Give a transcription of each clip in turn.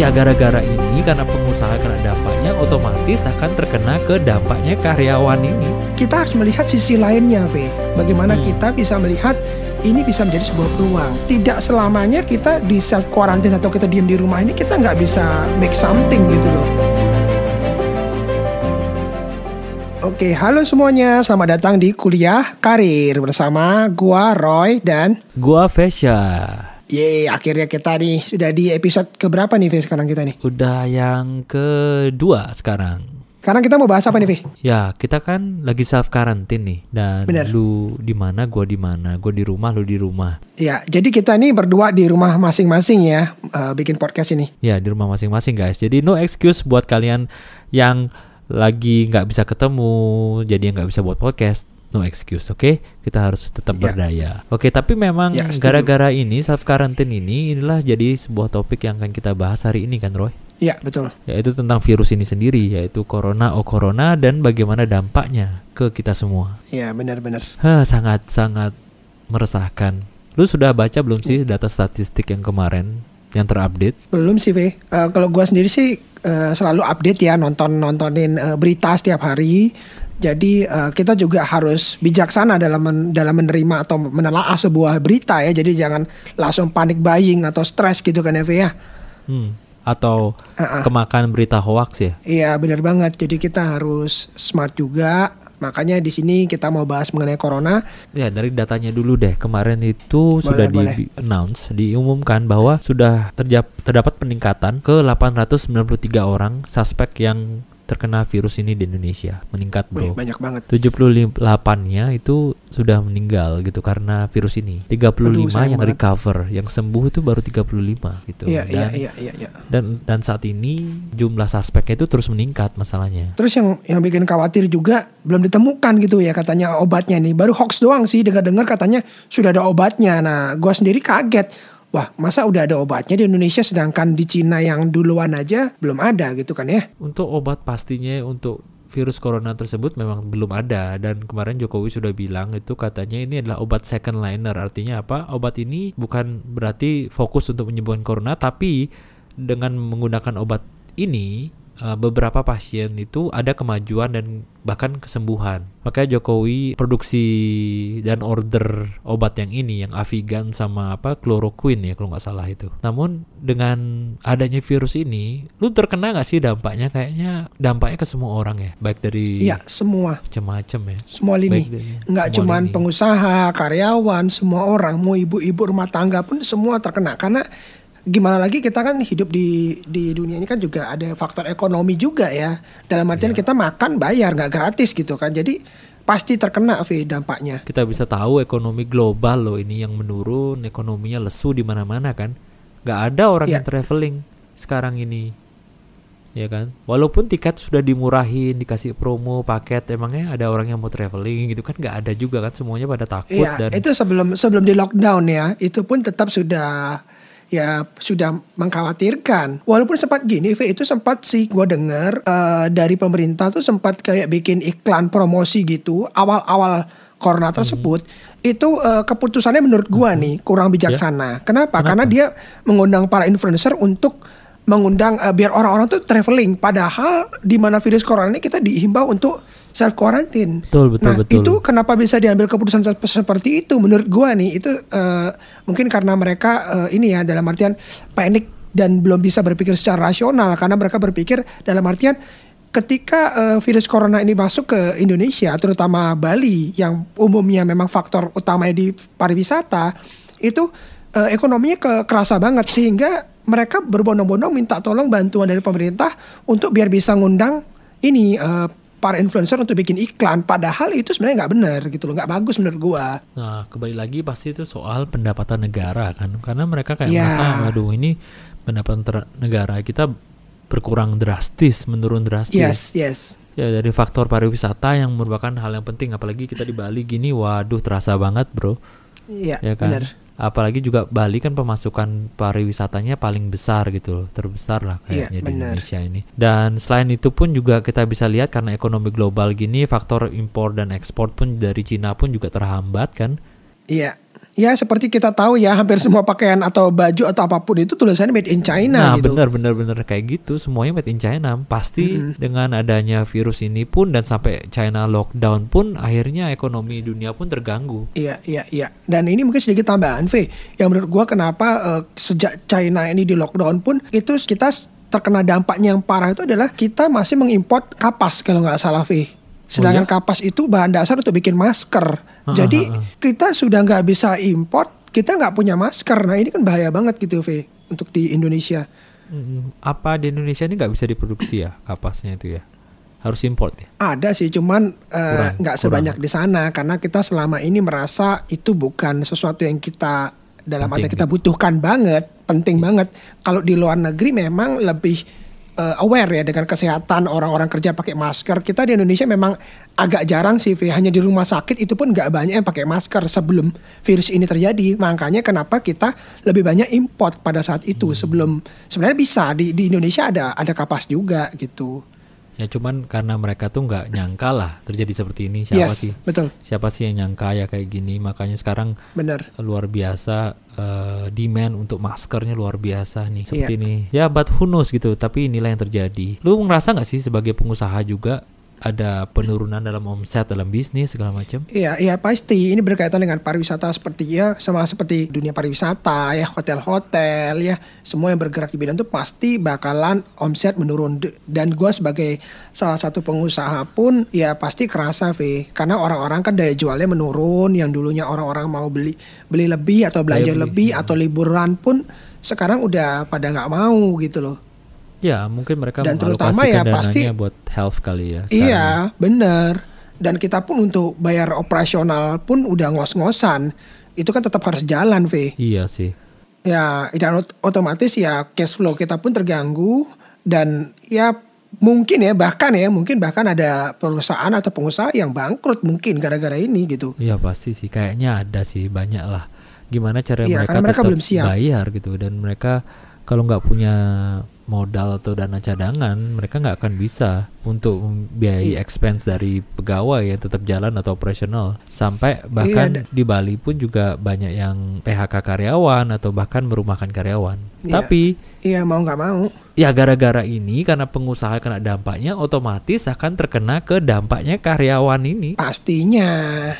Ya gara-gara ini karena pengusaha kena dampaknya otomatis akan terkena ke dampaknya karyawan ini. Kita harus melihat sisi lainnya, V. Bagaimana Hmm. kita bisa melihat ini bisa menjadi sebuah peluang. Tidak selamanya kita di self quarantine atau kita diem di rumah ini kita nggak bisa make something gitu loh. Oke, halo semuanya. Selamat datang di kuliah karir bersama gua Roy dan Gua Vesya. Yeay, akhirnya kita nih sudah di episode keberapa nih, V, sekarang kita nih? Udah yang kedua sekarang. Sekarang kita mau bahas apa nih, V? Ya, kita kan lagi self quarantine nih. Dan Bener. lu di mana, gua di mana. Gua di rumah, lu di rumah. Ya, jadi kita nih berdua di rumah masing-masing ya, eh, bikin podcast ini. Ya, di rumah masing-masing guys. Jadi no excuse buat kalian yang lagi nggak bisa ketemu, jadi nggak bisa buat podcast. No excuse, oke? Kita harus tetap Ya. berdaya. Oke, tapi memang Ya, setuju. gara-gara ini self quarantine ini inilah jadi sebuah topik yang akan kita bahas hari ini kan, Roy? Ya, betul. Yaitu tentang virus ini sendiri, yaitu corona oh corona dan bagaimana dampaknya ke kita semua. Ya, benar-benar. Hah, sangat sangat meresahkan. Lu sudah baca belum sih data statistik yang kemarin yang terupdate? Belum sih, V. Eh, kalau gua sendiri sih eh, selalu update ya, nonton nontonin eh, berita setiap hari. Jadi eh, kita juga harus bijaksana dalam men- dalam menerima atau menelaah sebuah berita ya. Jadi jangan langsung panik buying atau stres gitu kan V ya. Hmm. Atau Ah, ah. kemakan berita hoax ya? Iya, benar banget. Jadi kita harus smart juga. Makanya di sini kita mau bahas mengenai corona. Ya dari datanya dulu deh kemarin itu Boleh, sudah di boleh. di- announce diumumkan bahwa sudah terdapat peningkatan ke 893 orang suspek yang terkena virus ini di Indonesia meningkat bro. Wih, banyak banget. 78-nya itu sudah meninggal gitu karena virus ini. 35 Aduh, yang banget. recover, yang sembuh itu baru 35 gitu. Iya, iya, dan, iya, iya, iya. dan dan saat ini jumlah suspeknya itu terus meningkat masalahnya. Terus yang yang bikin khawatir juga belum ditemukan gitu ya katanya obatnya nih. Baru hoax doang sih dengar-dengar katanya sudah ada obatnya. Nah, gua sendiri kaget. Wah, masa udah ada obatnya di Indonesia sedangkan di Cina yang duluan aja belum ada gitu kan ya? Untuk obat pastinya untuk virus corona tersebut memang belum ada. Dan kemarin Jokowi sudah bilang itu katanya ini adalah obat second liner. Artinya apa? Obat ini bukan berarti fokus untuk menyembuhkan corona tapi dengan menggunakan obat ini eh, beberapa pasien itu ada kemajuan dan bahkan kesembuhan. Makanya Jokowi produksi dan order obat yang ini yang Avigan sama apa chloroquine ya kalau nggak salah itu. Namun dengan adanya virus ini lu terkena nggak sih dampaknya? Kayaknya dampaknya ke semua orang ya baik dari Iya, semua, macam-macam ya. Semua lini. dari Nggak cuman lini. pengusaha, karyawan, semua orang, mau ibu-ibu rumah tangga pun semua terkena. Karena gimana lagi kita kan hidup di di dunia ini kan juga ada faktor ekonomi juga ya. Dalam artian Iya. kita makan bayar nggak gratis gitu kan. Jadi pasti terkena V dampaknya. kita bisa tahu ekonomi global loh ini yang menurun ekonominya lesu di mana-mana kan nggak ada orang Iya. yang traveling sekarang ini ya kan walaupun tiket sudah dimurahin dikasih promo paket emangnya ada orang yang mau traveling gitu kan nggak ada juga kan semuanya pada takut Iya, dan itu sebelum sebelum di lockdown ya, itu pun tetap sudah ya sudah mengkhawatirkan. Walaupun sempat gini, V itu sempat sih gue dengar eh, dari pemerintah tuh sempat kayak bikin iklan promosi gitu awal-awal corona tersebut. Itu eh, keputusannya menurut gua nih kurang bijaksana. Kenapa? Karena dia mengundang para influencer untuk mengundang eh, biar orang-orang tuh traveling. Padahal di mana virus corona ini kita dihimbau untuk self quarantine. betul betul nah, betul itu kenapa bisa diambil keputusan sep- seperti itu? Menurut gua nih itu eh, mungkin karena mereka eh, ini ya dalam artian panik dan belum bisa berpikir secara rasional karena mereka berpikir dalam artian ketika eh, virus corona ini masuk ke Indonesia, terutama Bali yang umumnya memang faktor utamanya di pariwisata, itu eh, ekonominya ke kerasa banget sehingga mereka berbondong-bondong minta tolong bantuan dari pemerintah untuk biar bisa ngundang ini eh, para influencer untuk bikin iklan padahal itu sebenarnya nggak benar gitu loh nggak bagus menurut gua Nah, kembali lagi pasti itu soal pendapatan negara kan. Karena mereka kayak Iya. merasa, waduh ini pendapatan negara kita berkurang drastis, menurun drastis. yes yes Ya dari faktor pariwisata yang merupakan hal yang penting apalagi kita di Bali gini waduh terasa banget, Bro. iya Ya kan? benar Apalagi juga Bali kan pemasukan pariwisatanya paling besar gitu loh, terbesar lah Iya, kayaknya di benar. Indonesia ini. Dan selain itu pun juga kita bisa lihat karena ekonomi global gini faktor impor dan ekspor pun dari Cina pun juga terhambat kan. iya ya seperti kita tahu ya hampir semua pakaian atau baju atau apa pun itu tulisannya made in China Nah, gitu. benar benar benar kayak gitu semuanya made in China. Pasti dengan adanya virus ini pun dan sampai China lockdown pun akhirnya ekonomi dunia pun terganggu. Iya, iya, iya. Dan ini mungkin sedikit tambahan, V. Yang menurut gua kenapa eh, sejak China ini di lockdown pun itu kita terkena dampaknya yang parah itu adalah kita masih mengimport kapas kalau nggak salah, V. Sedangkan ya? kapas itu bahan dasar untuk bikin masker. Ah, Jadi ah, ah. kita sudah nggak bisa import, kita nggak punya masker. Nah ini kan bahaya banget gitu, V. Untuk di Indonesia. Apa di Indonesia ini nggak bisa diproduksi ya kapasnya itu ya? Harus import ya? Ada sih, cuman eh, nggak kurang. sebanyak di sana karena kita selama ini merasa itu bukan sesuatu yang kita dalam arti kita butuhkan banget, penting banget. Kalau di luar negeri memang lebih eh, aware ya dengan kesehatan orang-orang kerja pakai masker. Kita di Indonesia memang agak jarang sih, Vi. hanya di rumah sakit itu pun nggak banyak yang pakai masker sebelum virus ini terjadi. Makanya kenapa kita lebih banyak import pada saat Hmm. itu sebelum sebenarnya bisa di di Indonesia ada ada kapas juga gitu. Ya cuman karena mereka tuh nggak nyangka lah terjadi seperti ini siapa yes, sih? betul, Siapa sih yang nyangka ya kayak gini? Makanya sekarang benar. luar biasa eh, demand untuk maskernya luar biasa nih seperti Iya. ini. Ya but who knows gitu. Tapi inilah yang terjadi. Lu ngerasa nggak sih sebagai pengusaha juga ada penurunan dalam omset dalam bisnis segala macam? Iya, iya pasti. Ini berkaitan dengan pariwisata seperti ya, sama seperti dunia pariwisata ya, hotel-hotel ya, semua yang bergerak di bidang itu pasti bakalan omset menurun. Dan gue sebagai salah satu pengusaha pun ya pasti kerasa, V. Karena orang-orang kan daya jualnya menurun, yang dulunya orang-orang mau beli beli lebih atau belanja beli, lebih atau liburan pun sekarang udah pada nggak mau gitu loh. Ya mungkin mereka Dan terutama ya pasti- buat health kali ya. sekarang ya. Iya, bener. Dan kita pun untuk bayar operasional pun udah ngos-ngosan. Itu kan tetap harus jalan, V. Iya sih. Ya, dan ot- otomatis ya cash flow kita pun terganggu. Dan ya mungkin ya, bahkan ya, mungkin bahkan ada perusahaan atau pengusaha yang bangkrut mungkin gara-gara ini gitu. Iya pasti sih. Kayaknya ada sih banyak lah. Gimana cara Iya, mereka mereka tetap belum siap. bayar gitu dan mereka kalau nggak punya modal atau dana cadangan mereka nggak akan bisa untuk membiayai Iya. expense dari pegawai yang tetap jalan atau operasional sampai bahkan Iya, di Bali pun juga banyak yang PHK karyawan atau bahkan merumahkan karyawan Iya. tapi Iya, mau nggak mau. ya gara-gara ini karena pengusaha kena dampaknya otomatis akan terkena ke dampaknya karyawan ini Pastinya.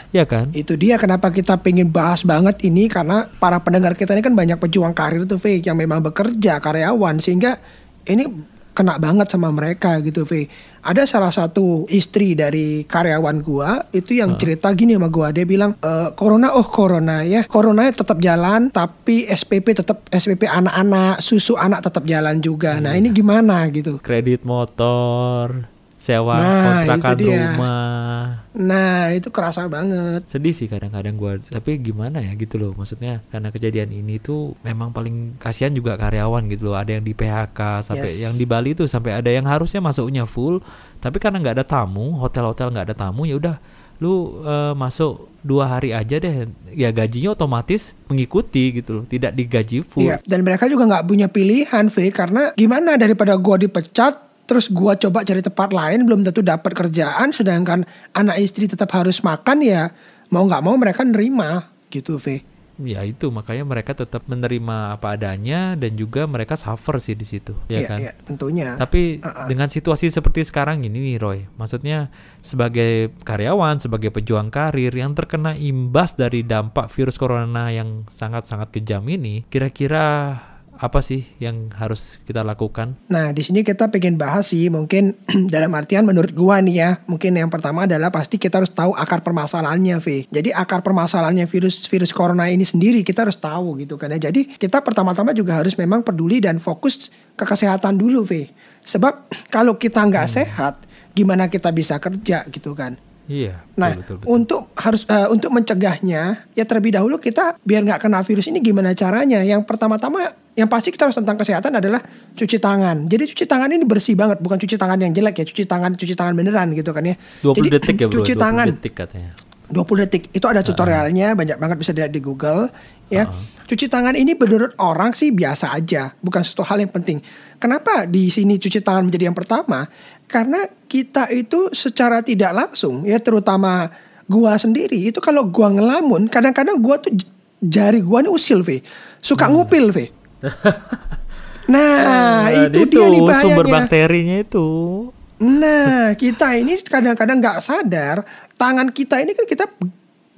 ya kan Itu dia kenapa kita pengen bahas banget ini karena para pendengar kita ini kan banyak pejuang karir tuh V yang memang bekerja karyawan sehingga ini kena banget sama mereka gitu V. Ada salah satu istri dari karyawan gua itu yang cerita gini sama gua dia bilang e, corona oh corona ya corona tetap jalan tapi SPP tetap SPP anak-anak susu anak tetap jalan juga. Nah ini gimana gitu. kredit motor sewa Nah, kontrakan rumah Nah itu kerasa banget. sedih sih kadang-kadang gua tapi gimana ya gitu loh maksudnya karena kejadian ini tuh memang paling kasihan juga karyawan gitu loh ada yang di PHK sampai Yes. yang di Bali tuh sampai ada yang harusnya masuknya full tapi karena nggak ada tamu hotel-hotel nggak ada tamu ya udah lu eh, masuk dua hari aja deh ya gajinya otomatis mengikuti gitu loh tidak digaji full Iya, dan mereka juga nggak punya pilihan, V, karena gimana daripada gua dipecat, terus gua coba cari tempat lain belum tentu dapat kerjaan, sedangkan anak istri tetap harus makan ya, mau nggak mau mereka nerima gitu, V. ya itu makanya mereka tetap menerima apa adanya dan juga mereka suffer sih di situ ya Iya, kan iya, tentunya. Tapi Uh-uh. dengan situasi seperti sekarang ini nih Roy, maksudnya sebagai karyawan, sebagai pejuang karir yang terkena imbas dari dampak virus corona yang sangat-sangat kejam ini, kira-kira apa sih yang harus kita lakukan? Nah, di sini kita pengen bahas sih, mungkin dalam artian menurut gua nih ya, mungkin yang pertama adalah pasti kita harus tahu akar permasalahannya, V. Jadi akar permasalahannya virus virus corona ini sendiri kita harus tahu gitu kan ya. Jadi kita pertama-tama juga harus memang peduli dan fokus ke kesehatan dulu, V. Sebab kalau kita nggak sehat, gimana kita bisa kerja gitu kan? Iya, Nah, betul, betul, betul. untuk harus eh, untuk mencegahnya, ya terlebih dahulu kita biar nggak kena virus ini gimana caranya? Yang pertama-tama, yang pasti kita harus tentang kesehatan adalah cuci tangan. Jadi cuci tangan ini bersih banget, bukan cuci tangan yang jelek ya, cuci tangan cuci tangan beneran gitu kan ya. 20 Jadi detik ya bro, cuci 20 tangan detik katanya. 20 detik itu ada tutorialnya banyak banget bisa dilihat di Google ya. Cuci tangan ini menurut orang sih biasa aja, bukan suatu hal yang penting. Kenapa di sini cuci tangan menjadi yang pertama? Karena kita itu secara tidak langsung ya terutama gua sendiri itu kalau gua ngelamun kadang-kadang gua tuh jari gua nih usil, Ve. Suka ngupil, Ve. Nah, Eh, itu dia nih bahayanya. sumber bakterinya itu. Nah, kita ini kadang-kadang nggak sadar tangan kita ini kan kita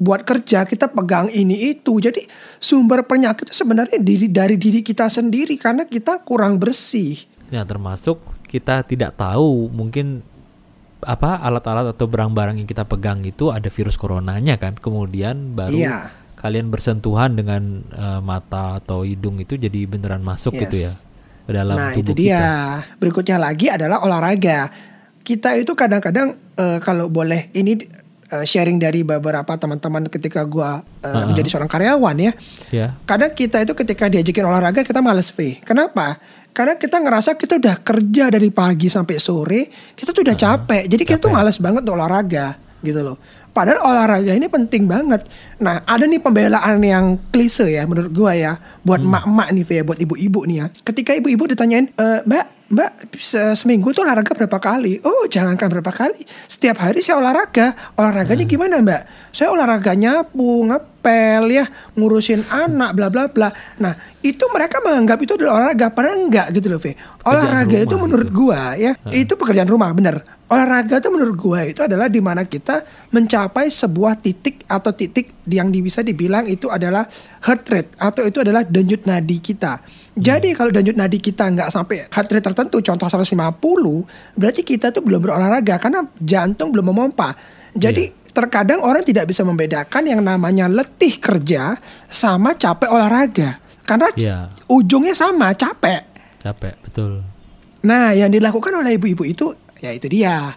buat kerja, kita pegang ini itu. Jadi sumber penyakit itu sebenarnya diri dari diri kita sendiri karena kita kurang bersih. Ya termasuk kita tidak tahu mungkin apa alat-alat atau barang-barang yang kita pegang itu ada virus coronanya kan. Kemudian baru Iya. kalian bersentuhan dengan eh, mata atau hidung itu jadi beneran masuk Yes. gitu ya ke dalam nah, itu tubuh dia. kita. Berikutnya lagi adalah olahraga. Kita itu kadang-kadang eh, kalau boleh ini eh, sharing dari beberapa teman-teman ketika gua eh, Uh-uh. menjadi seorang karyawan ya. Ya. Kadang kita itu ketika diajakin olahraga kita males V. Kenapa? Karena kita ngerasa kita udah kerja dari pagi sampai sore, kita tuh udah capek. Jadi kita tuh capek. males banget untuk olahraga gitu loh. Padahal olahraga ini penting banget. Nah, ada nih pembelaan yang klise ya menurut gua ya, buat emak-emak nih V, ya, buat ibu-ibu nih ya. Ketika ibu-ibu ditanyain, e, "Mbak, Mbak, se- seminggu tuh olahraga berapa kali?" "Oh, jangankan berapa kali. Setiap hari saya olahraga. Olahraganya gimana, Mbak?" "Saya olahraga nyapu, ngepel ya, ngurusin anak bla bla bla." Nah, itu mereka menganggap itu adalah olahraga, padahal enggak gitu loh, V. Olahraga itu menurut gitu. gua ya, itu pekerjaan rumah, bener. Olahraga itu menurut gua itu adalah di mana kita mencapai sebuah titik atau titik yang bisa dibilang itu adalah heart rate atau itu adalah denyut nadi kita. Jadi kalau denyut nadi kita nggak sampai heart rate tertentu, contoh 150, berarti kita tuh belum berolahraga karena jantung belum memompa. Jadi terkadang orang tidak bisa membedakan yang namanya letih kerja sama capek olahraga. Karena Iya. ujungnya sama, capek. Capek, betul. Nah, yang dilakukan oleh ibu-ibu itu ya itu dia.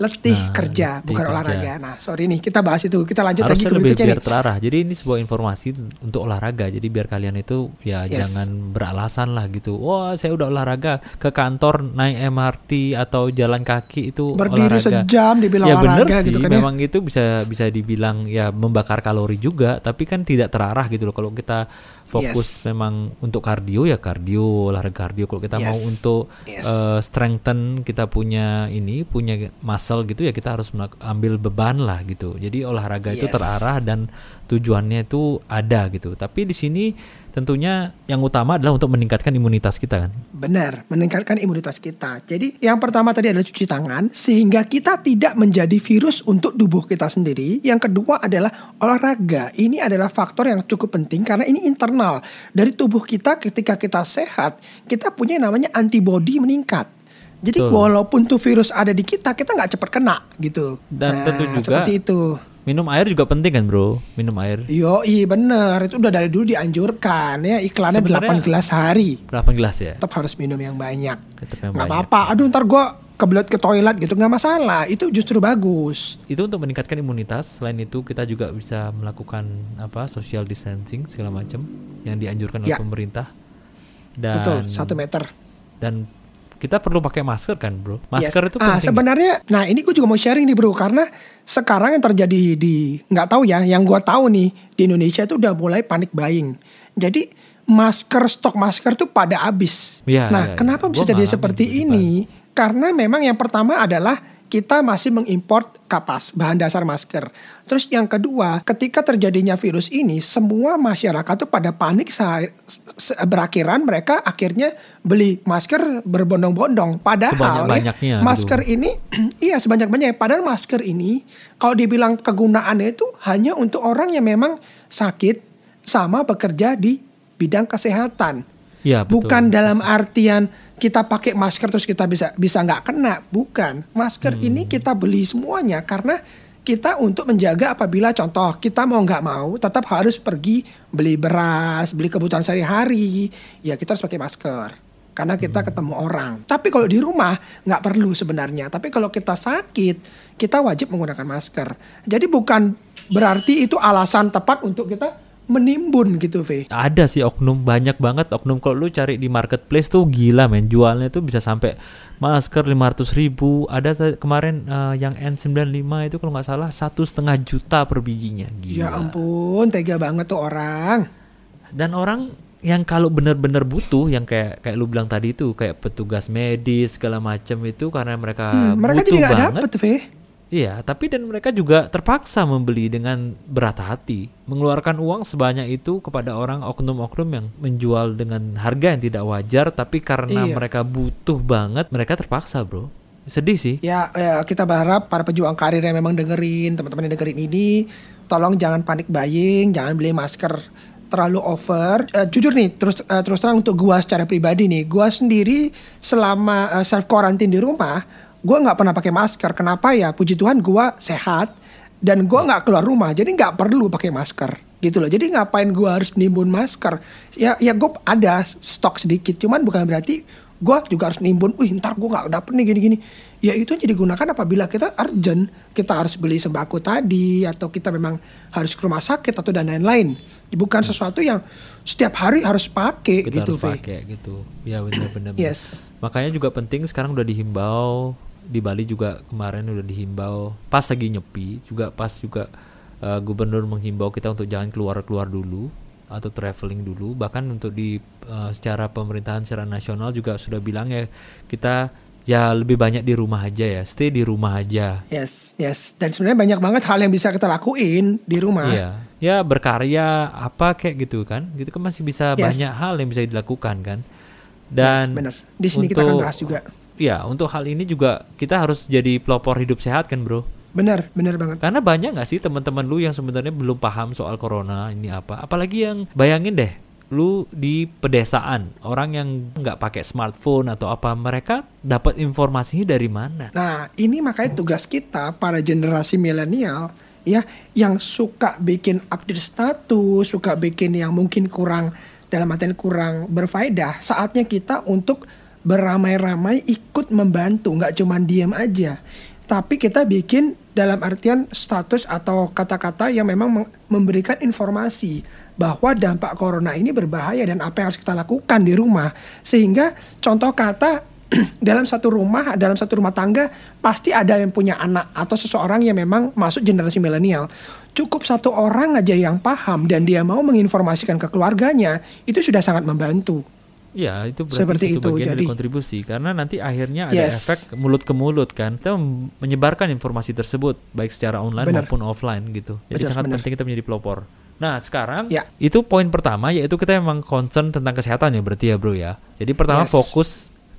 Letih Nah, kerja, letih bukan kerja. olahraga. Nah, sorry nih, kita bahas itu. Kita lanjut lagi Harusnya ke lebih biar nih. terarah. Jadi ini sebuah informasi untuk olahraga. Jadi biar kalian itu ya Yes. jangan beralasan lah gitu. Wah, saya udah olahraga ke kantor naik MRT atau jalan kaki itu Berdiri olahraga. sejam dibilang ya bener olahraga sih, gitu kan ya. memang itu bisa bisa dibilang ya membakar kalori juga, tapi kan tidak terarah gitu loh. Kalau kita fokus Yes. memang untuk kardio ya kardio, olahraga kardio. Kalau kita mau Yes. untuk Yes. eh, strengthen kita punya ini, punya muscle gitu ya kita harus ambil beban lah gitu. Jadi olahraga itu Yes. terarah dan tujuannya itu ada gitu. Tapi di sini tentunya yang utama adalah untuk meningkatkan imunitas kita kan. Benar, meningkatkan imunitas kita. Jadi yang pertama tadi adalah cuci tangan sehingga kita tidak menjadi virus untuk tubuh kita sendiri. Yang kedua adalah olahraga. Ini adalah faktor yang cukup penting karena ini internal dari tubuh kita ketika kita sehat, kita punya yang namanya antibody meningkat. Jadi Betul. walaupun tuh virus ada di kita, kita nggak cepat kena gitu. Dan tentu juga- seperti itu. Minum air juga penting kan, Bro? Minum air. Yo, iya bener. Itu udah dari dulu dianjurkan ya iklannya Sebenarnya- 8 gelas sehari. Berapa gelas ya? Tetap harus minum yang banyak. Tetap yang apa-apa. Aduh ntar gue kebelet ke toilet gitu nggak masalah. Itu justru bagus. Itu untuk meningkatkan imunitas. Selain itu kita juga bisa melakukan apa? social distancing segala macam yang dianjurkan oleh Ya. pemerintah. Dan Betul. Satu meter. dan kita perlu pakai masker kan, Bro? Masker Yes. itu ah, penting. sebenarnya, nah ini gue juga mau sharing nih bro, karena sekarang yang terjadi di nggak tahu ya, yang gue tahu nih di Indonesia itu udah mulai panik buying. Jadi masker stok masker tuh pada habis. Iya, nah, iya, kenapa bisa Gua jadi seperti di ini? Karena memang yang pertama adalah kita masih mengimport kapas bahan dasar masker. Terus yang kedua, ketika terjadinya virus ini, semua masyarakat tuh pada panik se- berakhiran mereka akhirnya beli masker berbondong-bondong. Padahal ya, masker ini iya sebanyak-banyaknya. Padahal masker ini kalau dibilang kegunaannya itu hanya untuk orang yang memang sakit sama bekerja di bidang kesehatan. Iya, betul. Bukan dalam artian kita pakai masker terus kita bisa bisa nggak kena, bukan. Masker Hmm. ini kita beli semuanya karena kita untuk menjaga apabila contoh kita mau nggak mau tetap harus pergi beli beras, beli kebutuhan sehari-hari, ya kita harus pakai masker karena kita ketemu orang. Tapi kalau di rumah nggak perlu sebenarnya. Tapi kalau kita sakit, kita wajib menggunakan masker. Jadi bukan berarti itu alasan tepat untuk kita menimbun gitu, V. ada sih oknum banyak banget oknum kalau lu cari di marketplace tuh gila men jualnya tuh bisa sampai masker 500 ribu ada kemarin eh, yang N95 itu kalau nggak salah satu setengah juta per bijinya gila Ya ampun, tega banget tuh orang. dan orang yang kalau bener-bener butuh yang kayak kayak lu bilang tadi itu kayak petugas medis segala macam itu karena mereka Hmm, mereka butuh banget dapet, V. Iya, tapi dan mereka juga terpaksa membeli dengan berat hati, mengeluarkan uang sebanyak itu kepada orang oknum-oknum yang menjual dengan harga yang tidak wajar, tapi karena Iya. mereka butuh banget, mereka terpaksa, bro. Sedih sih. Ya, ya, kita berharap para pejuang karir yang memang dengerin, teman-teman yang dengerin ini, tolong jangan panik buying, jangan beli masker terlalu over. Eh, jujur nih, terus eh, terus terang untuk gua secara pribadi nih, gua sendiri selama self quarantine di rumah, gua nggak pernah pakai masker. Kenapa ya? Puji Tuhan gua sehat dan gua nggak keluar rumah, jadi nggak perlu pakai masker gitu loh. Jadi ngapain gua harus nimbun masker? Ya, ya gue ada stok sedikit, cuman bukan berarti gue juga harus nimbun. Wih, ntar gue nggak dapet nih gini-gini. Ya itu jadi gunakan apabila kita urgent, kita harus beli sembako tadi atau kita memang harus ke rumah sakit atau dan lain-lain. Bukan sesuatu yang setiap hari harus pakai Kita gitu, harus pakai gitu. Ya benar-benar. Yes. Makanya juga penting sekarang udah dihimbau di Bali juga kemarin udah dihimbau pas lagi nyepi juga pas juga uh, gubernur menghimbau kita untuk jangan keluar-keluar dulu atau traveling dulu bahkan untuk di uh, secara pemerintahan secara nasional juga sudah bilang ya kita ya lebih banyak di rumah aja ya stay di rumah aja Yes, yes. Dan sebenarnya banyak banget hal yang bisa kita lakuin di rumah. Iya ya berkarya apa kayak gitu kan gitu kan masih bisa Yes. banyak hal yang bisa dilakukan kan Yes, dan bener. Di sini kita akan untuk- bahas juga. Ya, untuk hal ini juga kita harus jadi pelopor hidup sehat kan, bro? Bener, bener banget. Karena banyak nggak sih teman-teman lu yang sebenarnya belum paham soal corona ini apa? Apalagi yang bayangin deh, lu di pedesaan, orang yang nggak pakai smartphone atau apa, mereka dapat informasinya dari mana? Nah, ini makanya tugas kita para generasi milenial ya yang suka bikin update status, suka bikin yang mungkin kurang dalam artian kurang berfaedah. Saatnya kita untuk beramai-ramai ikut membantu, nggak cuma diam aja. Tapi kita bikin dalam artian status atau kata-kata yang memang memberikan informasi bahwa dampak corona ini berbahaya dan apa yang harus kita lakukan di rumah. Sehingga contoh kata dalam satu rumah, dalam satu rumah tangga pasti ada yang punya anak atau seseorang yang memang masuk generasi milenial. Cukup satu orang aja yang paham dan dia mau menginformasikan ke keluarganya, itu sudah sangat membantu. Ya, itu berarti Seperti itu itu, bagian dari jadi- kontribusi karena nanti akhirnya ada Yes. efek mulut ke mulut kan. Kita menyebarkan informasi tersebut baik secara online Benar. maupun offline gitu. Jadi Benar, sangat benar. penting kita menjadi pelopor. Nah, sekarang Ya. itu poin pertama yaitu kita memang concern tentang kesehatan ya berarti ya, Bro ya. Jadi pertama Yes. fokus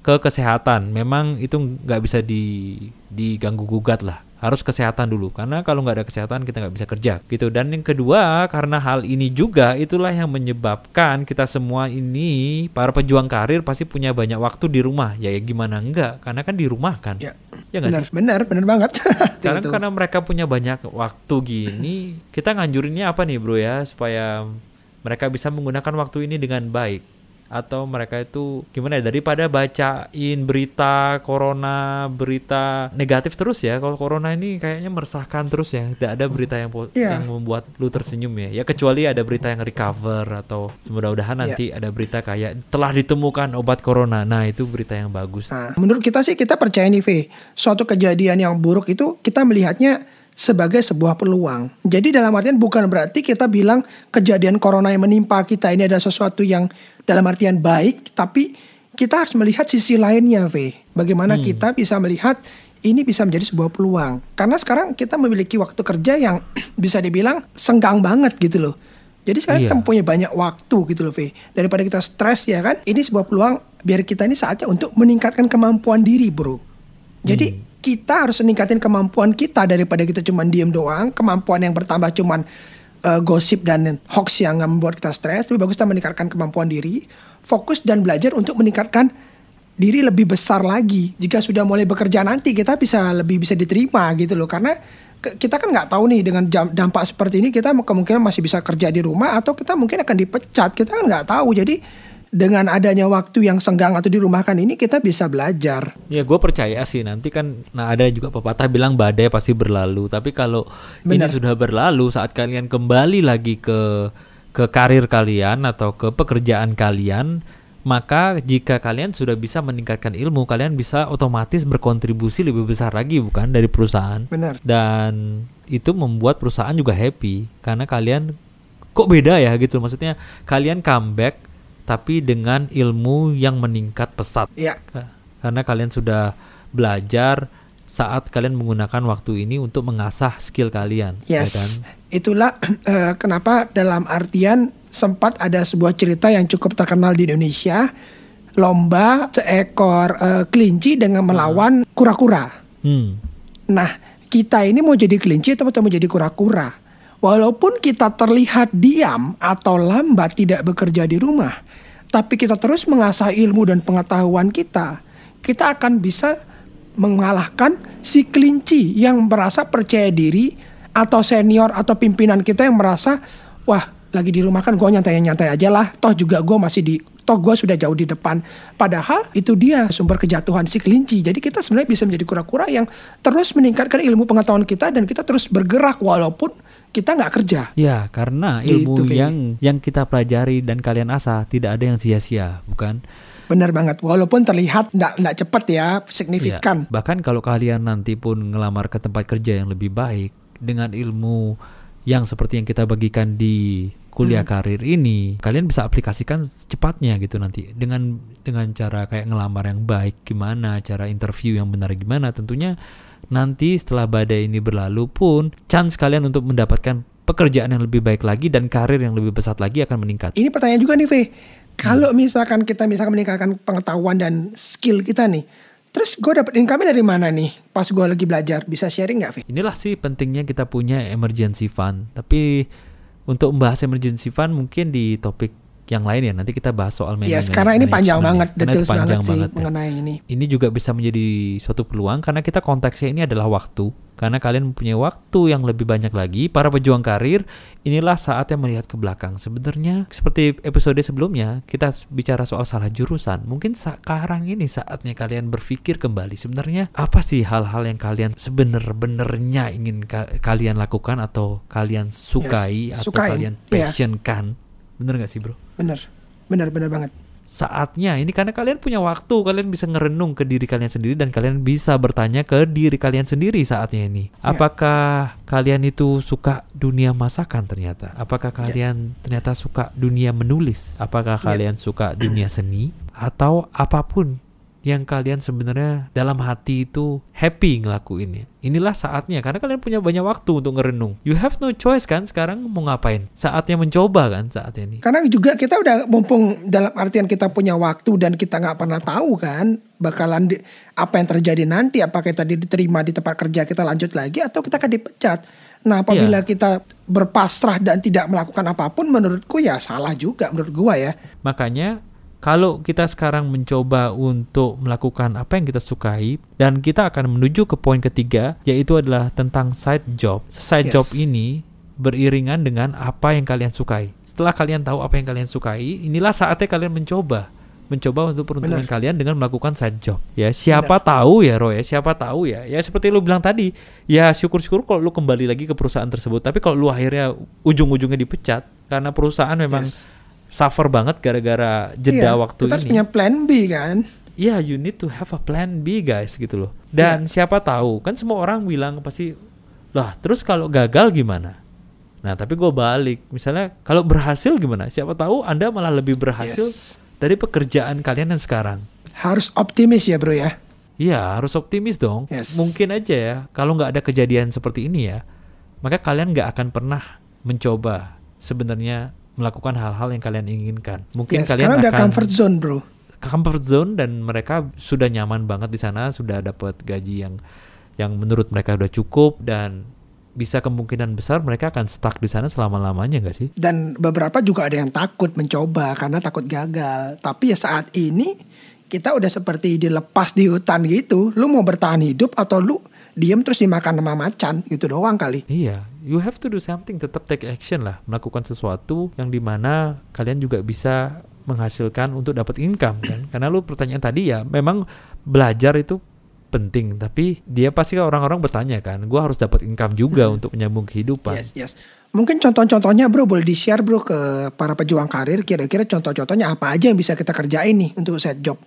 ke kesehatan. Memang itu nggak bisa di diganggu gugat lah. Harus kesehatan dulu karena kalau nggak ada kesehatan kita nggak bisa kerja gitu. Dan yang kedua karena hal ini juga itulah yang menyebabkan kita semua ini para pejuang karir pasti punya banyak waktu di rumah. Ya, ya gimana enggak? Karena kan di rumah kan. Ya, Ya nggak benar, sih? benar, benar banget. Sekarang Itu. karena mereka punya banyak waktu gini, kita nganjurinnya apa nih bro ya supaya mereka bisa menggunakan waktu ini dengan baik atau mereka itu gimana ya daripada bacain berita corona berita negatif terus ya kalau corona ini kayaknya meresahkan terus ya tidak ada berita yang Iya. yang membuat lu tersenyum ya ya kecuali ada berita yang recover atau semudah-mudahan Iya. nanti ada berita kayak telah ditemukan obat corona nah itu berita yang bagus Nah, menurut kita sih kita percaya nih, V. Suatu kejadian yang buruk itu kita melihatnya sebagai sebuah peluang. Jadi dalam artian bukan berarti kita bilang kejadian corona yang menimpa kita ini ada sesuatu yang dalam artian baik, tapi kita harus melihat sisi lainnya, V. Bagaimana kita bisa melihat ini bisa menjadi sebuah peluang. Karena sekarang kita memiliki waktu kerja yang bisa dibilang senggang banget gitu loh. Jadi sekarang Iya. kita punya banyak waktu gitu loh, V. Daripada kita stres ya kan, ini sebuah peluang biar kita ini saatnya untuk meningkatkan kemampuan diri, bro. Jadi kita harus meningkatin kemampuan kita daripada kita cuma diem doang, kemampuan yang bertambah cuman eh, gosip dan hoax yang membuat kita stres. Lebih bagus kita meningkatkan kemampuan diri, fokus dan belajar untuk meningkatkan diri lebih besar lagi. Jika sudah mulai bekerja nanti kita bisa lebih bisa diterima gitu loh karena kita kan nggak tahu nih dengan dampak seperti ini kita kemungkinan masih bisa kerja di rumah atau kita mungkin akan dipecat kita kan nggak tahu jadi dengan adanya waktu yang senggang atau dirumahkan ini kita bisa belajar. Ya gue percaya sih nanti kan Nah ada juga pepatah bilang badai pasti berlalu. Tapi kalau ini Benar. sudah berlalu Saat kalian kembali lagi ke Ke karir kalian Atau ke pekerjaan kalian Maka jika kalian sudah bisa meningkatkan ilmu Kalian bisa otomatis berkontribusi lebih besar lagi bukan? Dari perusahaan. Benar. Dan itu membuat perusahaan juga happy Karena kalian Kok beda ya gitu? Maksudnya kalian comeback Tapi dengan ilmu yang meningkat pesat ya Ka- karena kalian sudah belajar saat kalian menggunakan waktu ini untuk mengasah skill kalian, ya Yes. kan? Itulah eh, kenapa dalam artian sempat ada sebuah cerita yang cukup terkenal di Indonesia, lomba seekor eh, kelinci dengan melawan kura-kura. Hmm. Nah, kita ini mau jadi kelinci atau mau jadi kura-kura? Walaupun kita terlihat diam atau lambat tidak bekerja di rumah, tapi kita terus mengasah ilmu dan pengetahuan kita, kita akan bisa mengalahkan si kelinci yang merasa percaya diri atau senior atau pimpinan kita yang merasa wah lagi di rumah kan gue nyantai-nyantai aja lah. Toh juga gue masih di toh gue sudah jauh di depan. Padahal itu dia sumber kejatuhan si kelinci. Jadi kita sebenarnya bisa menjadi kura-kura yang terus meningkatkan ilmu pengetahuan kita dan kita terus bergerak walaupun kita nggak kerja. Ya, karena Gitu, ilmu Fi. yang yang kita pelajari dan kalian asah tidak ada yang sia-sia, bukan? benar banget. Walaupun terlihat nggak nggak cepat ya signifikan. Ya, bahkan kalau kalian nanti pun ngelamar ke tempat kerja yang lebih baik dengan ilmu yang seperti yang kita bagikan di kuliah karir ini, kalian bisa aplikasikan secepatnya gitu nanti dengan dengan cara kayak ngelamar yang baik gimana, cara interview yang benar gimana, tentunya nanti setelah badai ini berlalu pun chance kalian untuk mendapatkan pekerjaan yang lebih baik lagi dan karir yang lebih pesat lagi akan meningkat. Ini pertanyaan juga nih, V. Kalau misalkan kita misalkan meningkatkan pengetahuan dan skill kita nih, terus gue dapet income dari mana nih? Pas gue lagi belajar, bisa sharing nggak, V? Inilah sih pentingnya kita punya emergency fund. Tapi untuk membahas emergency fund mungkin di topik yang lain ya. Nanti kita bahas soal Yes, manajemen. karena ini panjang banget, ya. Detail panjang banget sih banget ya. mengenai ini. Ini juga bisa menjadi suatu peluang karena kita konteksnya ini adalah waktu. Karena kalian mempunyai waktu yang lebih banyak lagi. Para pejuang karir, inilah saatnya melihat ke belakang. Sebenarnya seperti episode sebelumnya, kita bicara soal salah jurusan. Mungkin sekarang ini saatnya kalian berpikir kembali. Sebenarnya apa sih hal-hal yang kalian sebenar-benarnya ingin ka- kalian lakukan atau kalian sukai atau sukain, kalian iya. passionkan? Bener gak sih bro? Bener, bener, bener banget. saatnya ini karena kalian punya waktu kalian bisa ngerenung ke diri kalian sendiri dan kalian bisa bertanya ke diri kalian sendiri saatnya ini Ya. apakah kalian itu suka dunia masakan ternyata Ya. apakah kalian ternyata suka dunia menulis apakah Ya. kalian suka dunia seni atau apa pun yang kalian sebenarnya dalam hati itu happy ngelakuinnya. Inilah saatnya karena kalian punya banyak waktu untuk ngerenung. You have no choice kan sekarang mau ngapain? Saatnya mencoba kan saat ini. Karena juga kita udah mumpung dalam artian kita punya waktu dan kita nggak pernah tahu kan bakalan di- apa yang terjadi nanti. Apakah kita diterima di tempat kerja kita lanjut lagi atau kita akan dipecat. Nah apabila Iya. kita berpasrah dan tidak melakukan apa pun menurutku ya salah juga menurut gua ya. Makanya kalau kita sekarang mencoba untuk melakukan apa yang kita sukai dan kita akan menuju ke poin ketiga yaitu adalah tentang side job. Side Yes. job ini beriringan dengan apa yang kalian sukai. Setelah kalian tahu apa yang kalian sukai, inilah saatnya kalian mencoba mencoba untuk peruntungan Benar. kalian dengan melakukan side job. Ya, siapa tahu ya Roy, ya, siapa tahu ya. Ya seperti lu bilang tadi, ya syukur-syukur kalau lu kembali lagi ke perusahaan tersebut. Tapi kalau lu akhirnya ujung-ujungnya dipecat karena perusahaan memang Yes. Suffer banget gara-gara jeda Iya, waktu kita harus ini. punya plan B kan. Iya, you need to have a plan B guys gitu loh. Dan Iya. siapa tahu kan semua orang bilang pasti lah terus kalau gagal gimana? Nah tapi gue balik, misalnya kalau berhasil gimana? Siapa tahu anda malah lebih berhasil Yes. dari pekerjaan kalian yang sekarang. Harus optimis ya bro ya. Iya harus optimis dong. Yes. Mungkin aja ya kalau nggak ada kejadian seperti ini ya, maka kalian nggak akan pernah mencoba sebenarnya melakukan hal-hal yang kalian inginkan. Mungkin Yes, kalian karena udah akan comfort zone bro. comfort zone dan mereka sudah nyaman banget di sana, sudah dapat gaji yang yang menurut mereka udah cukup dan bisa kemungkinan besar mereka akan stuck di sana selama-lamanya nggak sih? Dan beberapa juga ada yang takut mencoba karena takut gagal. Tapi ya saat ini kita udah seperti dilepas di hutan gitu. Lu mau bertahan hidup atau lu diem terus dimakan sama macan gitu doang kali. Iya, you have to do something, tetap take action lah, melakukan sesuatu yang di mana kalian juga bisa menghasilkan untuk dapat income kan? Karena lu pertanyaan tadi ya, memang belajar itu penting, tapi dia pasti orang-orang bertanya kan, gua harus dapat income juga untuk menyambung kehidupan. Yes, yes. Mungkin contoh-contohnya bro boleh di-share bro ke para pejuang karir. Kira-kira contoh-contohnya apa aja yang bisa kita kerjain nih untuk set job.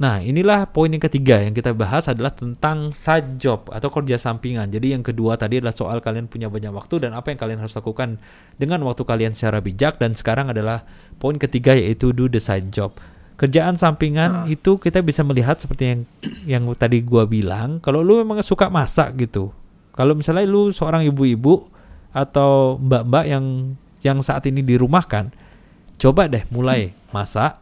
Nah, inilah poin yang ketiga yang kita bahas adalah tentang side job atau kerja sampingan. Jadi yang kedua tadi adalah soal kalian punya banyak waktu dan apa yang kalian harus lakukan dengan waktu kalian secara bijak dan sekarang adalah poin ketiga yaitu do the side job. kerjaan sampingan itu kita bisa melihat seperti yang yang tadi gua bilang kalau lu memang suka masak gitu kalau misalnya lu seorang ibu-ibu atau mbak-mbak yang yang saat ini dirumahkan coba deh mulai masak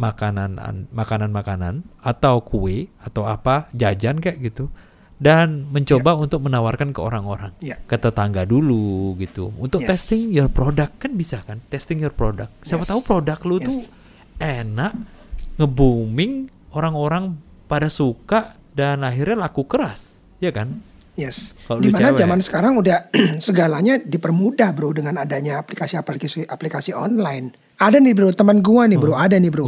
makanan makanan makanan atau kue atau apa jajan kayak gitu dan mencoba untuk menawarkan ke orang-orang Ya. ke tetangga dulu gitu untuk Yes. testing your product kan bisa kan testing your product siapa Yes. tahu produk lu Yes. tuh enak nge-booming orang-orang pada suka dan akhirnya laku keras ya kan Yes. Kalau lu Di mana cewek. zaman sekarang udah segalanya dipermudah bro dengan adanya aplikasi-aplikasi aplikasi online. Ada nih bro teman gua nih bro, ada nih bro.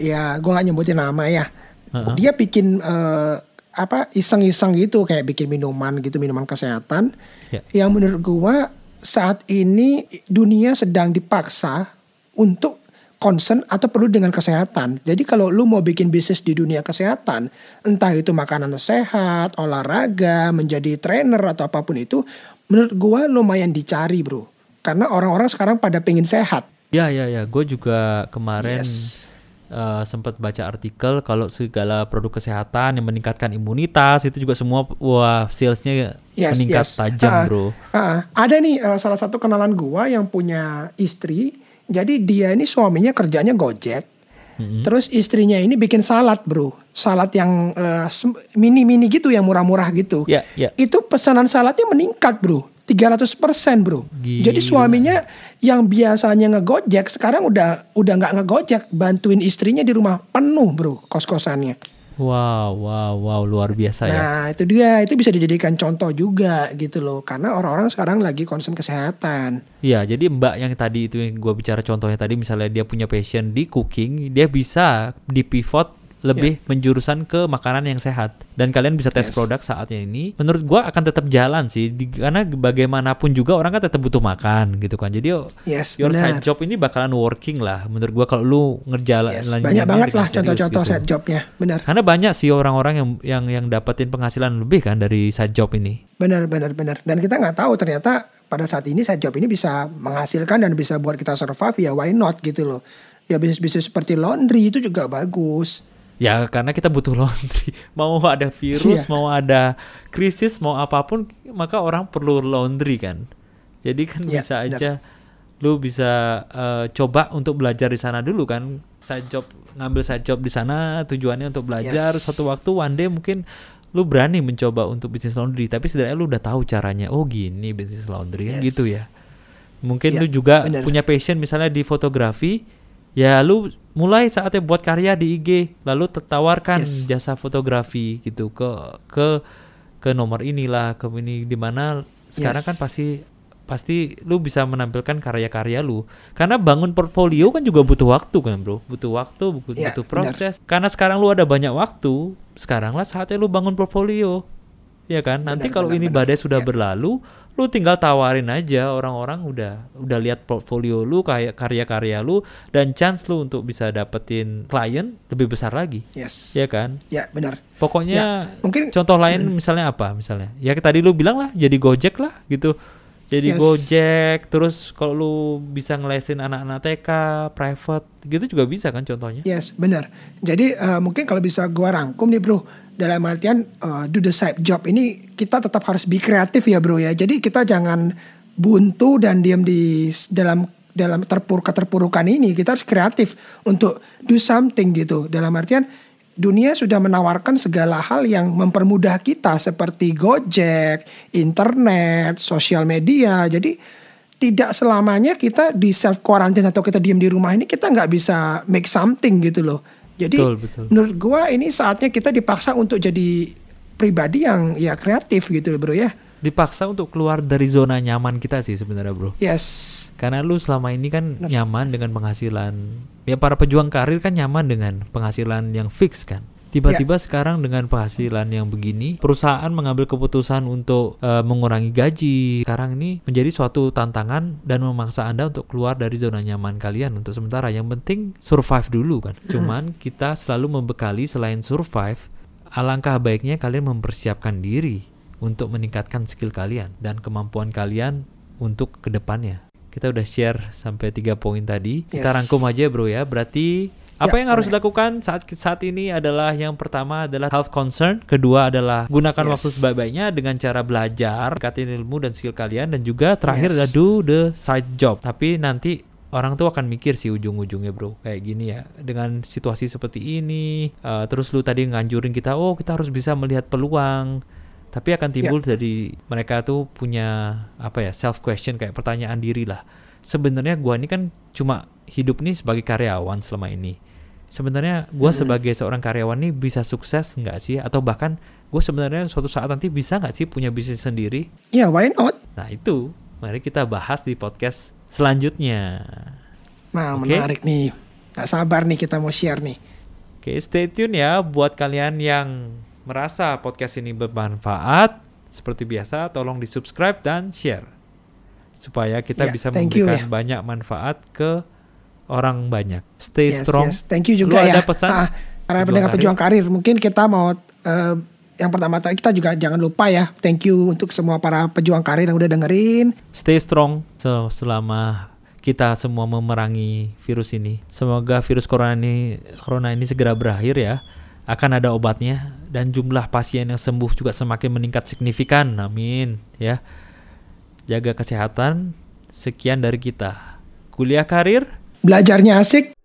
Ya gua nggak nyebutin nama ya. Uh-uh. Dia bikin eh, apa iseng-iseng gitu kayak bikin minuman gitu minuman kesehatan. Ya. Yang menurut gua saat ini dunia sedang dipaksa untuk concern atau perlu dengan kesehatan. Jadi kalau lu mau bikin bisnis di dunia kesehatan, entah itu makanan sehat, olahraga, menjadi trainer atau apa pun itu, menurut gua lumayan dicari, Bro. Karena orang-orang sekarang pada pengen sehat. Ya ya ya gue juga kemarin Yes. eh, sempat baca artikel kalau segala produk kesehatan yang meningkatkan imunitas itu juga semua wah salesnya Yes, meningkat yes. tajam Ah, bro ah, ada nih eh, salah satu kenalan gua yang punya istri. Jadi dia ini suaminya kerjanya Gojek. Terus istrinya ini bikin salad, Bro. Salad yang sem- mini-mini gitu yang murah-murah gitu. ya ya Itu pesanan saladnya meningkat, Bro. 300% bro. Gila. Jadi suaminya yang biasanya ngegojek sekarang udah udah nggak ngegojek, bantuin istrinya di rumah penuh bro kos kosannya. wow wow wow luar biasa ya Nah itu dia itu bisa dijadikan contoh juga gitu loh karena orang-orang sekarang lagi concern kesehatan. Iya, jadi Mbak yang tadi itu yang gue bicara contohnya tadi, misalnya dia punya passion di cooking, dia bisa di lebih menjurusan ke makanan yang sehat. Dan kalian bisa tes Yes. produk saatnya ini. Menurut gua akan tetap jalan sih, di, karena bagaimanapun juga orang kan tetap butuh makan gitu kan. Jadi Yes your benar. side job ini bakalan working lah. Menurut gua kalau lu ngerjalan Yes, banyak banget lah serius contoh-contoh gitu. side jobnya, benar. Karena banyak sih orang-orang yang yang yang dapetin penghasilan lebih kan dari side job ini. Benar, benar, benar. Dan kita nggak tahu ternyata pada saat ini side job ini bisa menghasilkan dan bisa buat kita survive ya why not gitu loh. Ya bisnis-bisnis seperti laundry itu juga bagus. Ya karena kita butuh laundry. Mau ada virus, Iya. mau ada krisis, mau apa pun, maka orang perlu laundry kan. Jadi kan Iya, bisa aja lu bisa eh, coba untuk belajar di sana dulu kan. Side job ngambil side job di sana tujuannya untuk belajar. Yes. Suatu waktu one day mungkin lu berani mencoba untuk bisnis laundry, tapi setidaknya lu udah tahu caranya. Oh gini bisnis laundry kan Yes. gitu ya. Mungkin Iya, lu juga benar. punya passion misalnya di fotografi, ya lu mulai saatnya buat karya di IG, lalu tawarkan Yes. jasa fotografi gitu ke ke ke nomor inilah ke ini di mana sekarang Yes. kan pasti pasti lu bisa menampilkan karya-karya lu karena bangun portfolio kan juga butuh waktu kan bro butuh waktu butuh, Iya, butuh benar. proses karena sekarang lu ada banyak waktu sekarang lah saatnya lu bangun portfolio ya kan nanti Benar, kalau benar, ini benar. badai sudah Iya. berlalu lu tinggal tawarin aja orang-orang udah udah lihat portfolio lu kayak karya-karya lu dan chance lu untuk bisa dapetin klien lebih besar lagi Yes. ya kan Ya benar. pokoknya Mungkin contoh lain misalnya apa misalnya ya tadi lu bilang lah jadi gojek lah gitu jadi Yes. gojek terus kalau lu bisa ngelesin anak-anak TK private gitu juga bisa kan contohnya Yes, benar. Jadi eh, mungkin kalau bisa gua rangkum nih bro, dalam artian eh, do the side job ini kita tetap harus be kreatif ya bro ya. Jadi kita jangan buntu dan diam di dalam dalam terpuruk keterpurukan ini. Kita harus kreatif untuk do something gitu. Dalam artian dunia sudah menawarkan segala hal yang mempermudah kita seperti Gojek, internet, sosial media. Jadi tidak selamanya kita di self quarantine atau kita diam di rumah ini kita nggak bisa make something gitu loh. Jadi Betul, betul. menurut gua ini saatnya kita dipaksa untuk jadi pribadi yang ya kreatif gitu bro ya. dipaksa untuk keluar dari zona nyaman kita sih sebenarnya bro Yes. karena lu selama ini kan nyaman dengan penghasilan ya para pejuang karir kan nyaman dengan penghasilan yang fix kan tiba-tiba sekarang dengan penghasilan yang begini perusahaan mengambil keputusan untuk eh, mengurangi gaji sekarang ini menjadi suatu tantangan dan memaksa anda untuk keluar dari zona nyaman kalian untuk sementara yang penting survive dulu kan cuman kita selalu membekali selain survive alangkah baiknya kalian mempersiapkan diri untuk meningkatkan skill kalian dan kemampuan kalian untuk ke depannya. Kita udah share sampai tiga poin tadi. Kita Yes. rangkum aja bro ya. Berarti Apa Ya, yang harus dilakukan saat saat ini adalah yang pertama adalah health concern, kedua adalah gunakan Yes. waktu sebaik-baiknya dengan cara belajar, tingkatin ilmu dan skill kalian dan juga terakhir Yes. adalah do the side job. Tapi nanti orang tuh akan mikir sih ujung-ujungnya bro kayak gini ya dengan situasi seperti ini eh, terus lu tadi nganjurin kita oh kita harus bisa melihat peluang tapi akan timbul dari mereka tuh punya apa ya self question kayak pertanyaan diri lah sebenarnya gua ini kan cuma hidup nih sebagai karyawan selama ini sebenarnya gua sebagai seorang karyawan nih bisa sukses nggak sih atau bahkan gue sebenarnya suatu saat nanti bisa nggak sih punya bisnis sendiri Ya, why not? nah itu mari kita bahas di podcast selanjutnya Nah, Oke. menarik nih. Gak sabar nih kita mau share nih. Oke, stay tune ya buat kalian yang merasa podcast ini bermanfaat. Seperti biasa, tolong di subscribe dan share. Supaya kita Ya, bisa thank you memberikan ya. banyak manfaat ke orang banyak. Stay Yes, strong. yes. Thank you Lu juga ya. ada pesan? Ah, para Pejuang pendengar karir? pejuang karir, mungkin kita mau eh, yang pertama tadi kita juga jangan lupa ya. Thank you untuk semua para pejuang karir yang udah dengerin. Stay strong se- selama kita semua memerangi virus ini. Semoga virus corona ini corona ini segera berakhir ya. Akan ada obatnya dan jumlah pasien yang sembuh juga semakin meningkat signifikan. Amin ya. Jaga kesehatan. Sekian dari kita. Kuliah karir Belajarnya asik,